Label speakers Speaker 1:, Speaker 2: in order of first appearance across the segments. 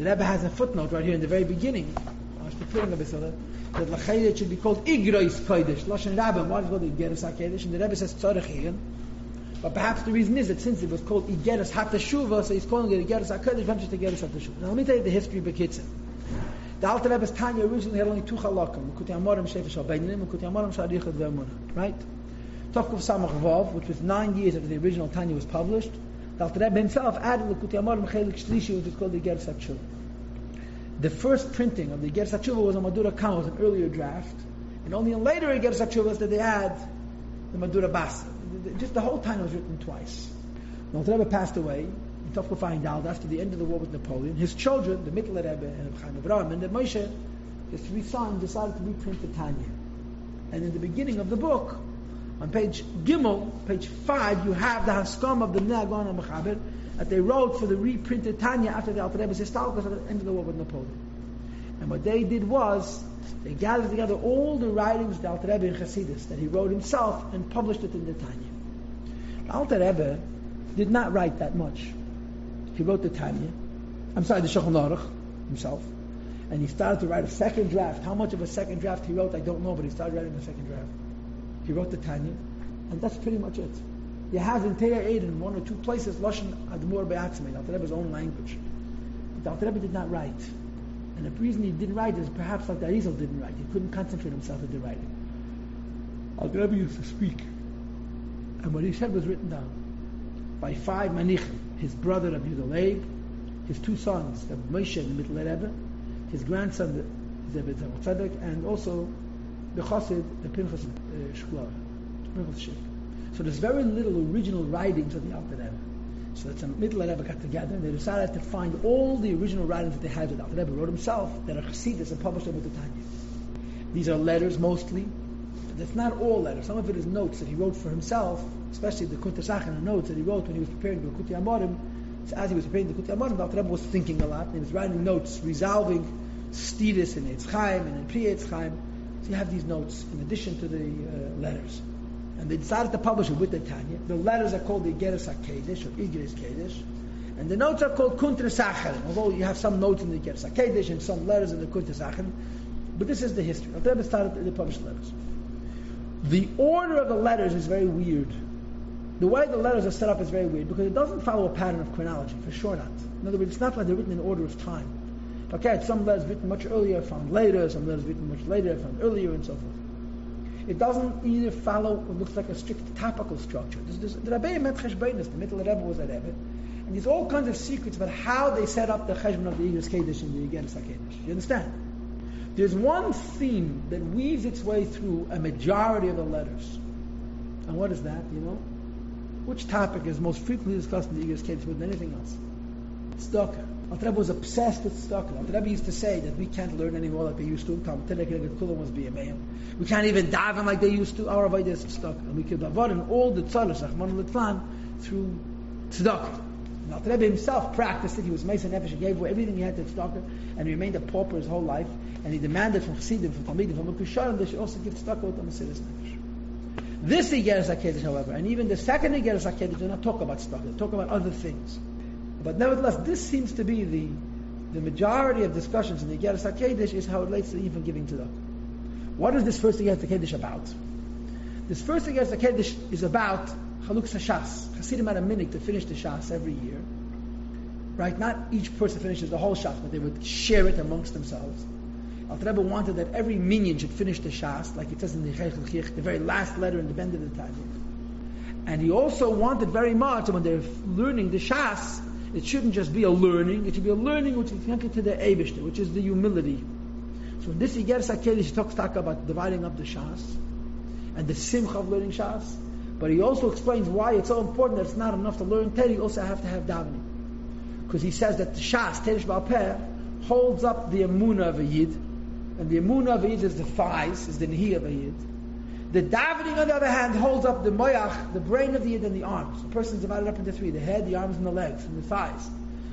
Speaker 1: The Rebbe has a footnote right here in the very beginning. That Lachayit should be called Igrois Kodesh. Lashon Rabbim, why is it called Igeres HaKodesh? And the Rebbe says Tzorech But perhaps the reason is that since it was called Igeres HaTeshuva, so he's calling it Igeres HaKodesh, not just Igeres HaTeshuva. Now let me tell you the history of Bekitzer. The Alter Rebbe's Tanya originally had only two chalakim, Mekuti Amorim Shefer Shal Beinanim, Mekuti Amorim Shal Yichad Ve'emunah. Right? Tovkuf Samach Vav, which was nine years after the original Tanya was published, the Alter Rebbe himself added Mekuti Amorim Chelik Shlishi, which is called Igeres HaTeshuva. The first printing of the Ger Satshuva was a Madura Khan, was an earlier draft, and only in later Ger Satshuvas did they add the Madura Basa. Just the whole time was written twice. When Rebbe passed away, in Tov Dald, after the end of the war with Napoleon, his children, the Mittler Rebbe and Chaim Avraham and the Moshe, his three sons, decided to reprint the Tanya. And in the beginning of the book, on page Gimel, page 5, you have the Haskam of the Nagon and Mechaber, that they wrote for the reprinted Tanya after the Alter Rebbe's at the end of the war with Napoleon. And what they did was, they gathered together all the writings of the Alter Rebbe in Chassidus that he wrote himself and published it in the Tanya. The Alter Rebbe did not write that much. He wrote the Tanya, I'm sorry, the Shulchan Aruch himself, and he started to write a second draft. How much of a second draft he wrote, I don't know, but he started writing the second draft. He wrote the Tanya, and that's pretty much it. You have in Teir Eid in one or two places Lashon Admor Be'atzmei, Alter Rebbe's own language. But Alter Rebbe did not write. And the reason he didn't write is perhaps like the Arizal didn't write. He couldn't concentrate himself into writing. Alter Rebbe used to speak. And what he said was written down by five manichim. His brother Rabbi Yehuda his two sons, the Moshe and the Mittler Rebbe, his grandson, the Tzemach Tzedek, and also the Chassid, the Pinchas uh, Shklar, Pinchas Shik. So there's very little original writings of the Alter Rebbe. So that's a middle Rebbe got together and they decided to find all the original writings that they had that Alter Rebbe wrote himself that are Chassidus and published with the Tanya. These are letters mostly. But that's not all letters. Some of it is notes that he wrote for himself, especially the Kunta Sachin notes that he wrote when he was preparing the Kuti Amorim. So as he was preparing the Kuti Amorim, the Alter Rebbe was thinking a lot and he was writing notes, resolving Stidis and Eitz Chaim and in Pri Eitz Chaim. So you have these notes in addition to the uh, letters and they decided to publish it with the Tanya. The letters are called the Igeres HaKedesh or Igeres Kedesh, and the notes are called Kuntra Sacharim, although you have some notes in the Igeres HaKedesh and some letters in the Kuntra Sacharim, but this is the history. The Rebbe started to publish letters. The order of the letters is very weird. The way the letters are set up is very weird because it doesn't follow a pattern of chronology, for sure not. In other words, it's not like they're written in order of time. Okay, some letters written much earlier, found later, some letters written much later, found earlier, and so forth. It doesn't either follow what looks like a strict topical structure. This, this, the Rebbe meant cheshbonus. The middle Rebbe was a Rebbe. And there's all kinds of secrets about how they set up the cheshbon of the Igros Kedesh and the Igeres HaKedesh. You understand? There's one theme that weaves its way through a majority of the letters. And what is that, you know? Which topic is most frequently discussed in the Igros Kedesh more than anything else? Tzedakah. Alter Rebbe was obsessed with tzedakah. Alter Rebbe used to say that we can't learn anymore like they used to. We can't even daven like they used to. Our avodah is tzedakah. And we could avoid all the tzalas, Rahman Litvan, through tzedakah. And Alter Rebbe himself practiced it. He was Mesa Nefesh. He gave away everything he had to tzedakah. And he remained a pauper his whole life. And he demanded from Chassidim, from Talmidim, from Kusharim, they should also give tzedakah with the Mesiris Nefesh. This Igeres HaKedesh, however, and even the second Igeres HaKedesh, do not talk about tzedakah. They talk about other things. But nevertheless, this seems to be the, the majority of discussions in the Igeres HaKedesh is how it relates to even giving to them. What is this first Igeres HaKedesh about? This first Igeres HaKedesh is about Chaluk Shas. Hasidim had a minute to finish the Shas every year. Right? Not each person finishes the whole Shas, but they would share it amongst themselves. Alter Rebbe wanted that every minyan should finish the Shas, like it says in the Chech the very last letter in the Bend of the Tanya. And he also wanted very much, when they're learning the Shas, it shouldn't just be a learning, it should be a learning which is connected to the Eibishter, which is the humility. So in this Iger Sakeli, he talks about dividing up the Shas and the Simcha of learning Shas. But he also explains why it's so important that it's not enough to learn Teri, you also have to have davening. Because he says that the Shas, Terish Balpeh, holds up the Amunah of a Yid, and the Amunah of a Yid is the thighs, is the Nihi of a Yid. The davening, on the other hand, holds up the moyach, the brain of the yid and the arms. The person is divided up into three: the head, the arms, and the legs, and the thighs.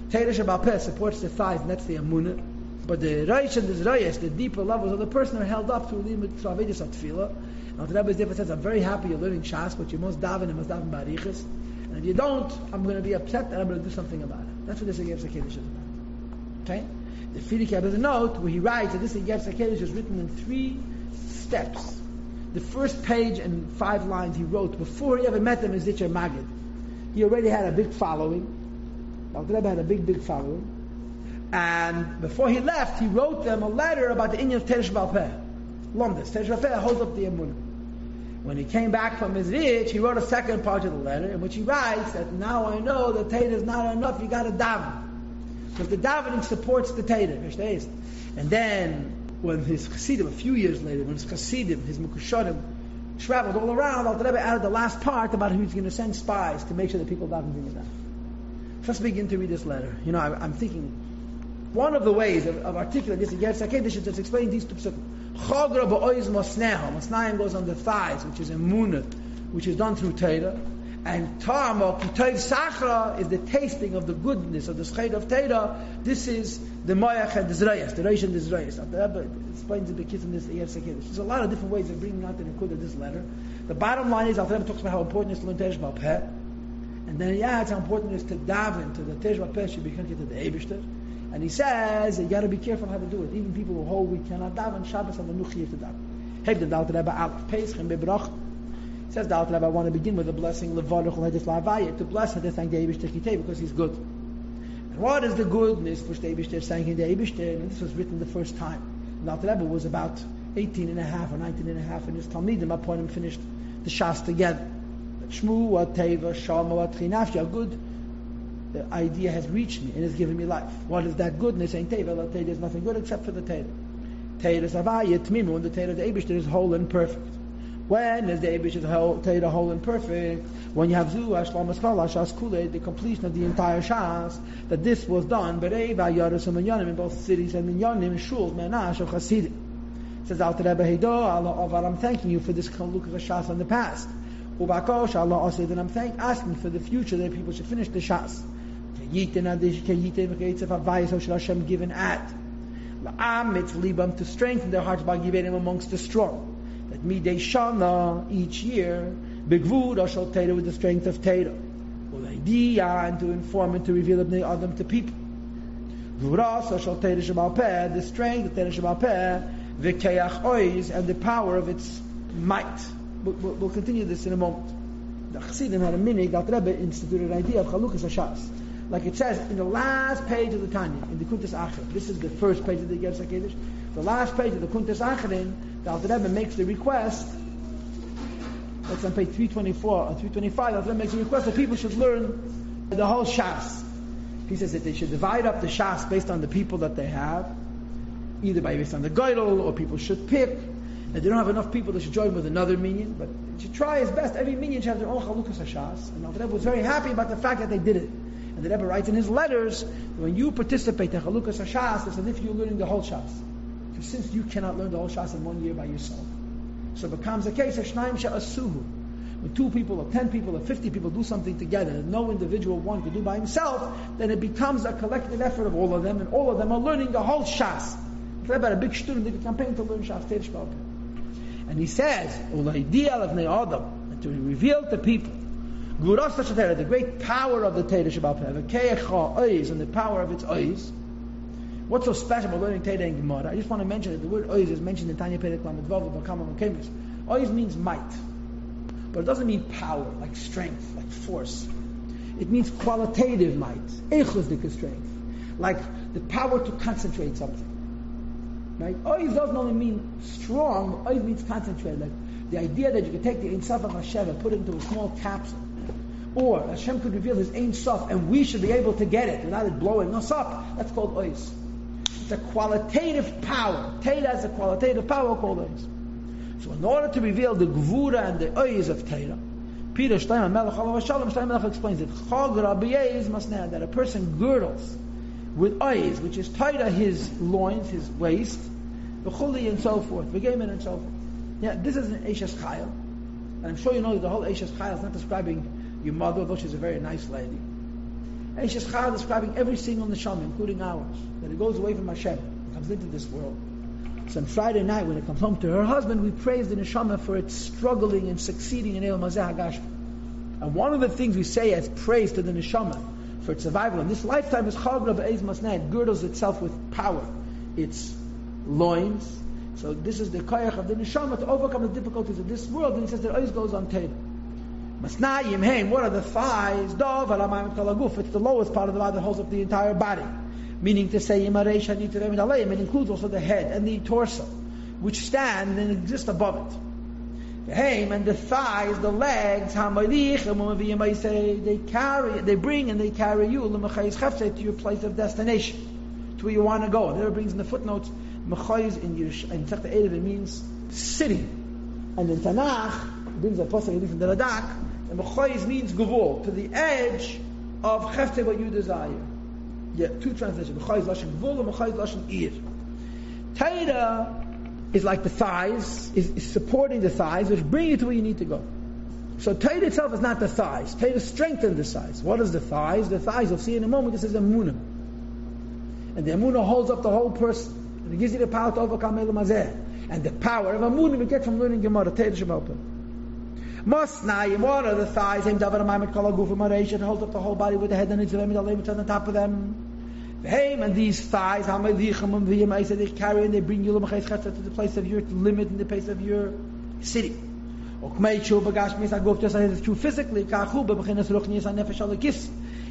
Speaker 1: Teresh Peh supports the thighs, and that's the amunah. But the reish and the zrayas, the deeper levels of the person, are held up through limit travedis of tefillah. Now the Rebbe Ziffa says, "I'm very happy you're learning shas, but you must daven and must daven barichas. And if you don't, I'm going to be upset and I'm going to do something about it." That's what this Eger Kiddush is about. Okay? The Frierdiker has a note where he writes that this Iger Sakedesh is written in three steps. The first page and five lines he wrote before he ever met them is Zitcher Magid. He already had a big following. Rebbe had a big, big following. And before he left, he wrote them a letter about the Inyan of Teresh Balpeh. Lomdus. Teresh Balpeh holds up the Emunah. When he came back from his rich, he wrote a second part of the letter in which he writes that now I know that Teda is not enough, you got to daven. Because the davening supports the Teda. And then, when his Chassidim, a few years later, when his Chassidim, his Mukushadim, traveled all around, Al Rebbe added the last part about he he's going to send spies to make sure that people daven bring it down. Let's begin to read this letter. You know, I, am thinking, one of the ways of, of articulating this, Ger Sakedesh, is just explain these two psukim. Chagra ba'oiz mosneha. Mosnayim goes on the thighs, which is emunah, which is done through Torah. And Tarmo, Kitayv Sachra, is the tasting of the goodness of the Scheid of Torah. This is the Moyach and the Zrayas, the Reish and the Zrayas. The Rebbe explains the Bekitz in this Yer Sakedesh. There's a lot of different ways of bringing out the Nikud of this letter. The bottom line is, Al talks about how important it is to learn Teresh Balpeh. And then he adds how important it is to daven to the Teresh Balpeh should be connected to the Eibishter. And he says, you got to be careful how to do it. Even people who hold we cannot dive daven Shabbos and the Nuchi to daven. Hey, the Dalt Rebbe Aleph Pesach and Bebrach. Says the Dalt Rebbe, I want to begin with a blessing to bless and to thank the Tekitei because he's good. And what is the goodness for the Eibush thanking the Eibush And this was written the first time. The Dalt Rebbe was about 18 and a half or 19 and a half, and his Talmidim upon him finished the Shas together. Shmu, Teva, Shalma, what Chinafshi, a good the idea has reached me and has given me life. What is that goodness? Ain't Teva. Is nothing good except for the Teva. Teva is Avaya, Tmimu, and the Teva, the Abishter is whole and perfect. When is the Abishter whole, Teva whole and perfect? When you have Zu, Ashlam Askala, Shas Kule, the completion of the entire Shas, that this was done, Bereva, Yaris, and Minyanim, in both cities and Minyanim, Shul, Menash, or Chasidim. Says Al Rebbe Heido, Allah, I'm thanking you for this Kaluk of the Shas in the past. Ubakosh, Allah, Asid, and I'm thank, asking for the future that people should finish the Shas. Yitin adish ke yitin v'keitzef havayis ho Hashem given at. La'amitz libam to strengthen their hearts by giving them amongst the strong. That midei shana each year begvud ashal teda with the strength of teda. idea and to inform and to reveal Ibn Adam to people. Guras ashal teda shemal peh the strength of teda shemal peh v'keach ois and the power of its might. We'll, continue this in a moment. The Chassidim had a minig that Rebbe instituted an idea of Chalukas Hashas like it says in the last page of the Tanya, in the Kuntas Acher. This is the first page of the Ger Sakedesh. The last page of the Kuntas Acherin, the Alter Rebbe makes the request. That's on page 324 or uh, 325. The Alter Rebbe makes a request that people should learn the whole Shas. He says that they should divide up the Shas based on the people that they have, either by based on the Geidel, or people should pick. And they don't have enough people, they should join with another minion. But should try his best. Every minion should have their own Chalukas Hashas. And Alter Rebbe was very happy about the fact that they did it. And the Rebbe writes in his letters, when you participate in Chalukas HaShas, it's as if you're learning the whole Shas. Since you cannot learn the whole Shas in one year by yourself. So it becomes a case of Shnaim Sha'asuhu. When two people or ten people or fifty people do something together that no individual one could do by himself, then it becomes a collective effort of all of them, and all of them are learning the whole Shas. It's about a big student, they campaign to learn Shas And he says, and to reveal to people the great power of the Peh, and the power of its eyes. What's so special about learning Torah and Gemara? I just want to mention that the word ois is mentioned in Tanya Perek Lamed Vav. Ois means might, but it doesn't mean power, like strength, like force. It means qualitative might, echosdik strength, like the power to concentrate something. Right? Ois doesn't only mean strong, ois means concentrate. Like the idea that you can take the Ein Sof of Hashem and put it into a small capsule or Hashem could reveal His Ein Sof, and we should be able to get it without it blowing us up. That's called Ois. A qualitative power. Teda is a qualitative power called Ois. So in order to reveal the Gvura and the Ois of Teda, Peter Shleim Melech Alav Shalom Shleim Melech explains it. Chag Rabbi Masneh that a person girdles with Ois, which is tied his loins, his waist, the Chuli and so forth, the Gemen and so forth. Yeah, this is an Eishes Chayil. And I'm sure you know that the whole Eishes Chayil is not describing your mother, though she's a very nice lady. And she's describing every single neshama, including ours, that it goes away from Hashem, comes into this world. So on Friday night, when it comes home to her husband, we praise the neshama for its struggling and succeeding in El Mazah And one of the things we say as praise to the neshama for its survival in this lifetime is chagra be'ez masneh. It girdles itself with power. Its loins. So this is the koyach of the neshama to overcome the difficulties of this world. And he says that always goes on Torah. Masnayim heim. What are the thighs? Dov alamayim kalaguf. It's the lowest part of the body that holds up the entire body. Meaning to say yimareish hanitarim alayim. It includes also the head and the torso, which stand and exist above it. The and the thighs, the legs, they carry, they bring and they carry you to your place of destination, to where you want to go. There it brings in the footnotes, in Yerush, in it means city. And in Tanakh, brings a pasuk from the Radak, and mechayis means gavul, to the edge of chefte what you desire. Yeah, two translations. Mechayis lashon gavul and mechayis lashon ir. Taira is like the thighs, is, is, supporting the thighs, which bring you to where you need to go. So Torah itself is not the thighs. Torah strengthens the thighs. What is the thighs? The thighs, you'll see in a moment, this is a munah. And the munah holds up the whole person. And it gives you the power to overcome Elam And the power of a munah we get from learning Gemara, Torah Shemalpah. Mosnayim, what are the thighs? Him Davar Amaimit Kalagufa and hold up the whole body with the head and it's on the top of them. Him and these thighs, how many I said they carry and they bring you to the place of your limit in the place of your city. It's true physically,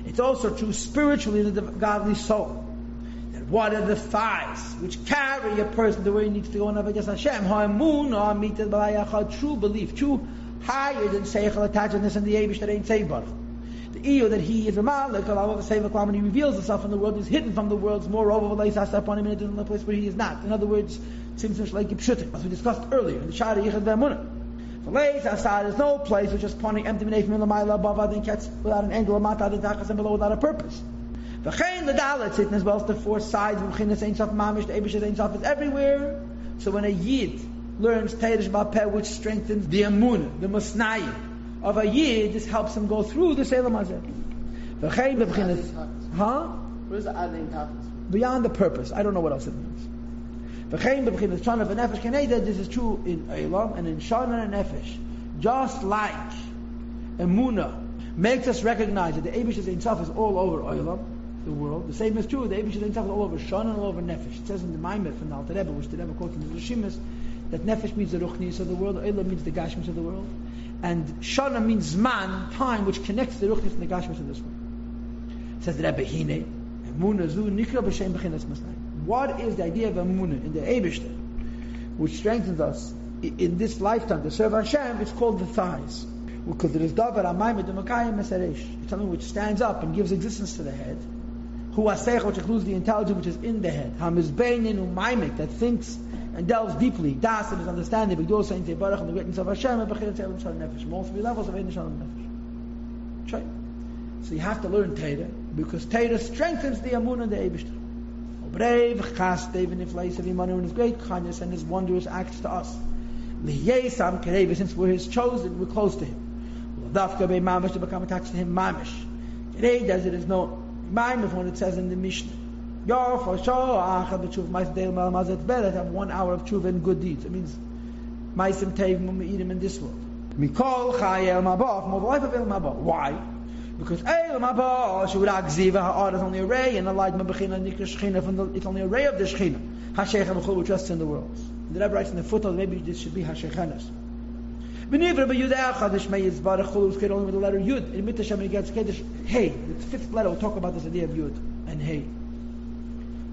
Speaker 1: it's also true spiritually in the godly soul. That what are the thighs which carry a person to where he needs to go and Avodas Hashem? True belief, true higher than Seichel attachedness and the Abish that ain't saved the eo that he is a malik, Allah Sayyidal when he reveals himself in the world, he's hidden from the world's more over upon him in a place where he is not. In other words, seems like pshutim, as we discussed earlier in the Shari Yichad Ve'amunah. Leis Asad, there's no place which is pointing empty minay from the Maila above other cats without an angle, or mata the takas and below without a purpose. The V'chein the dalet sitting as well as the four sides of Chinas Ein Sof Mamish, the Ebish Ein Sof is everywhere. So when a Yid learns Teirish Bapeh, which strengthens the Amunah, the Musnayim, of a yid, this helps him go through the Selam Hazeh. V'chein b'bchinas, huh?
Speaker 2: What is the adin tachlis?
Speaker 1: Beyond the purpose. I don't know what else it means. V'chein b'bchinas, shana v'nefesh keneda, this is true in Eilam and in shana and nefesh. Just like emuna makes us recognize that the Abish himself is all over Eilam, the world. The same is true. The Abish himself is all over Shana and all over Nefesh. It says in the Maimet from the Alter Rebbe, which the Rebbe quotes in the Rishimis, that Nefesh means the Ruchnis of the world, Eilam means the Gashmis of the world. And Shana means man, time, which connects the Ruchnis and the Gashmis of this one. says Rebbe Hine. What is the idea of Emuna in the Eibishter, which strengthens us in this lifetime to serve Hashem? It's called the thighs. Because there is. It's something which stands up and gives existence to the head. Hu asech, which includes the intelligence which is in the head. Hamizbeinin umaymik, that thinks and delves deeply, das in his understanding, but also into Baruch and the greatness of Hashem, and Bechir Tzelim Shalom Nefesh. All three levels of Ein Shalom Nefesh. Right? So you have to learn Torah, because Torah strengthens the Amun and the Eibishter. Brave, chas, David, Niflais of Imanu, and his great kindness and his wondrous acts to us. Liyesam Kereva, since we're his chosen, we're close to him. Dafka be mamish to become attached to him, mamish. Today, as it is known, mamish when it says in the Mishnah. Yeah, for sure. Achad b'tshuv ma'is deil mal mazet to have one hour of tshuva and good deeds. It means ma'asim teiv we him in this world. Mikol chay el mabah, more the life of el mabah. Why? Because el mabah shurak ziva ha'ar is only a ray, and the light mabachina nikra shechina from the, it's only a ray of the shechina. Hashech and which rests in the world. The Rebbe writes in the footnote, maybe this should be Hashechanas. B'nivra b'yud echad ishmei yitzbarach chulu is only with the letter yud. In mitashem and gets kedesh hey. The fifth letter will talk about this idea of yud and hey.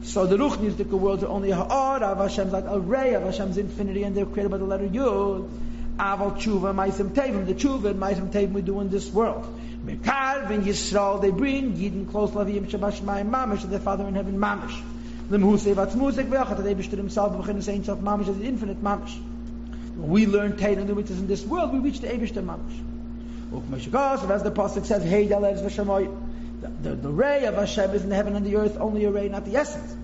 Speaker 1: So the Ruchnistic worlds are only ha'ar of Hashem's like a ray of Hashem's infinity, and they're created by the letter Yud. Aval tshuva ma'isem tevim. The tshuva and ma'isem tevim we do in this world. Mekar v'in Yisrael they bring Yidin close laviyim shabash ma'im mamish to their Father in heaven mamish. Lemhusei vatzmusik v'yachat they bishted himself v'chin saying self mamish as infinite mamish. We learn Tate and the witches in this world, we reach the Eibushter mamish. As the pasuk says, Hey dalevs v'shamoy the, the, ray of Hashem is in the heaven and the earth, only a ray, not the essence.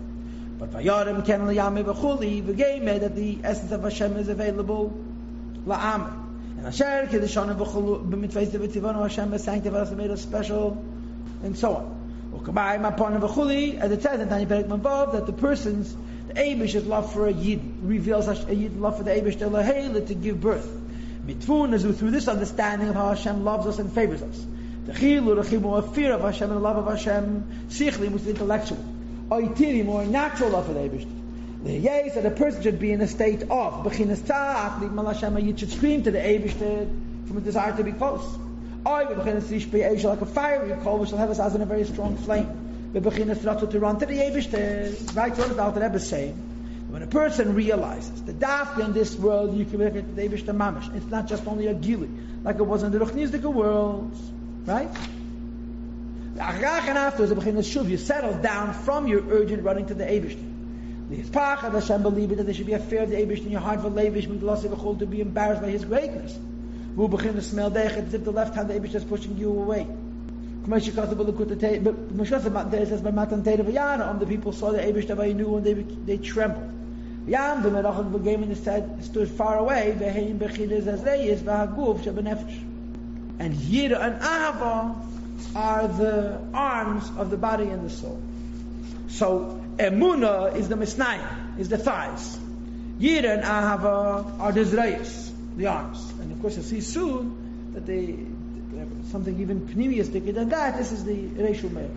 Speaker 1: But Vayarim Ken Liyame V'chuli V'geime that the essence of Hashem is available La'am. And Asher Kedishon V'chulu B'mitzvahs V'tivonu Hashem has sanctified us and made us special, and so on. Ukabayim Upon V'chuli, as it says in Tanya Perek Mavav, that the person's the Abish is love for a Yid, reveals a Yid love for the Abish to to give birth. Mitvun is through this understanding of how Hashem loves us and favors us. The chilu, the chilu, a fear of Hashem and the love of Hashem, sichli, was intellectual. Oitiri, more natural love for the Eibishter. The yes that a person should be in a state of bechinas tach, lit mal Hashem, you should scream to the Eibishter from a desire to be close. Oy, bechinas rishpei eish, like a fiery coal, which shall have us as in a very strong flame. The bechinas ratzu to run to the Eibishter. Right, what the Alter Rebbe is saying. When a person realizes that dafka in this world you can look at the Eibush mamish, it's not just only a gili, like it was in the Ruchnizdika world, right? And afterwards, the shuv, you settle down from your urgent running to the Eibush. The Yispachad Hashem believe that there should be a fear of the Eibush in your heart for Levish, to be embarrassed by his greatness. Who begin to smell dechet as if the left hand the Eibush is pushing you away. The people saw the Eibush that knew and they, they trembled. Yam the Merachon Begem and said stood far away, Veheim Bechides as they is Vahaguf Shabenefesh. And Yira and Ahava are the arms of the body and the soul. So Emuna is the Misnayim, is the thighs. Yira and Ahava are the Zrayas, the arms. And of course you'll see soon that they have something even pneumistic than that. This is the Reishul Meir.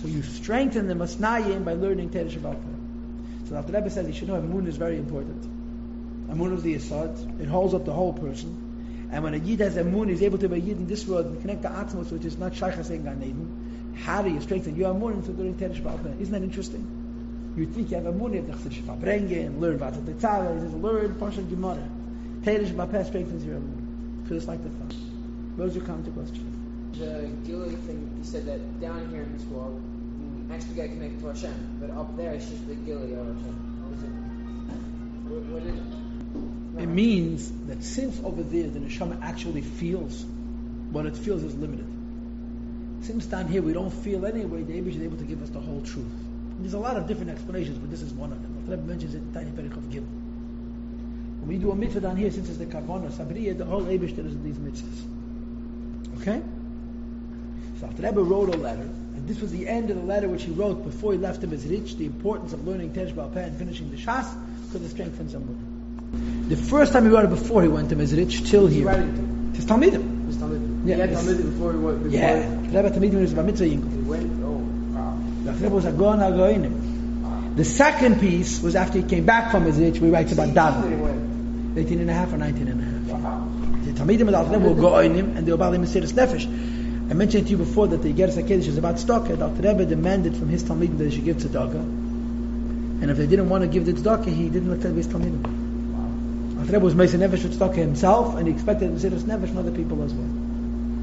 Speaker 1: So you strengthen the Masnayim by learning Teresh Shabbat. So the Rebbe says you should know Amun is very important. Amun is the Yisod. It holds up the whole person. And when a Yid has Amun, he's able to be a Yid in this world and connect to Atmos, which is not Shaykhas in Gan. How do you strengthen your through learning Teresh Ba'al Isn't that interesting? You think you have Amun, you have to Verbrengen and learn about the Tetzaveh. He says, learn Parshat Gemara. Teresh Ba'al strengthens your Amun. Feels like the fun. What was your counter question?
Speaker 2: The Gili thing, you said that down here in this world, actually get connected to Hashem, but up there it's just the Gili of Hashem. What is it? What, what is it?
Speaker 1: It means that since over there the neshama actually feels, what it feels is limited. Since down here we don't feel anyway, the Abish is able to give us the whole truth. And there's a lot of different explanations, but this is one of them. The Rebbe mentions it in Tiny Perich of Gil. When we do a mitzvah down here, since it's the Kavana, Sabriya, the whole Abish that is in these mitzvahs. Okay? So after Rebbe wrote a letter, and this was the end of the letter which he wrote before he left the Mezrich, the importance of learning Teresh Baal and finishing the Shas, because it strengthens Amun. The first time he wrote it before he went to Mezrich, till here. His Talmidim.
Speaker 2: His Talmidim.
Speaker 1: Yeah,
Speaker 2: he had. Talmidim before he went. Before
Speaker 1: Yeah. Rebbe Talmidim was a mitzvah.
Speaker 2: He went. Oh, wow.
Speaker 1: The Rebbe was a Goan Agoinim. The second piece was after he came back from Mezrich, we write about
Speaker 2: He
Speaker 1: David. 18 and a half or 19 and a half.
Speaker 2: Wow.
Speaker 1: The Talmidim and the Alter Rebbe were Goinim, and they were Bali Mesiris Nefesh. I mentioned to you before that the Igeres HaKedesh is about. The Alter Rebbe demanded from his Talmidim that they should give tzedakah. And if they didn't want to give the tzedakah, he didn't let his Talmidim. Rebbe was Mesiris Nefesh for tzedakah himself, and he expected Mesiris Nefesh from other people as well.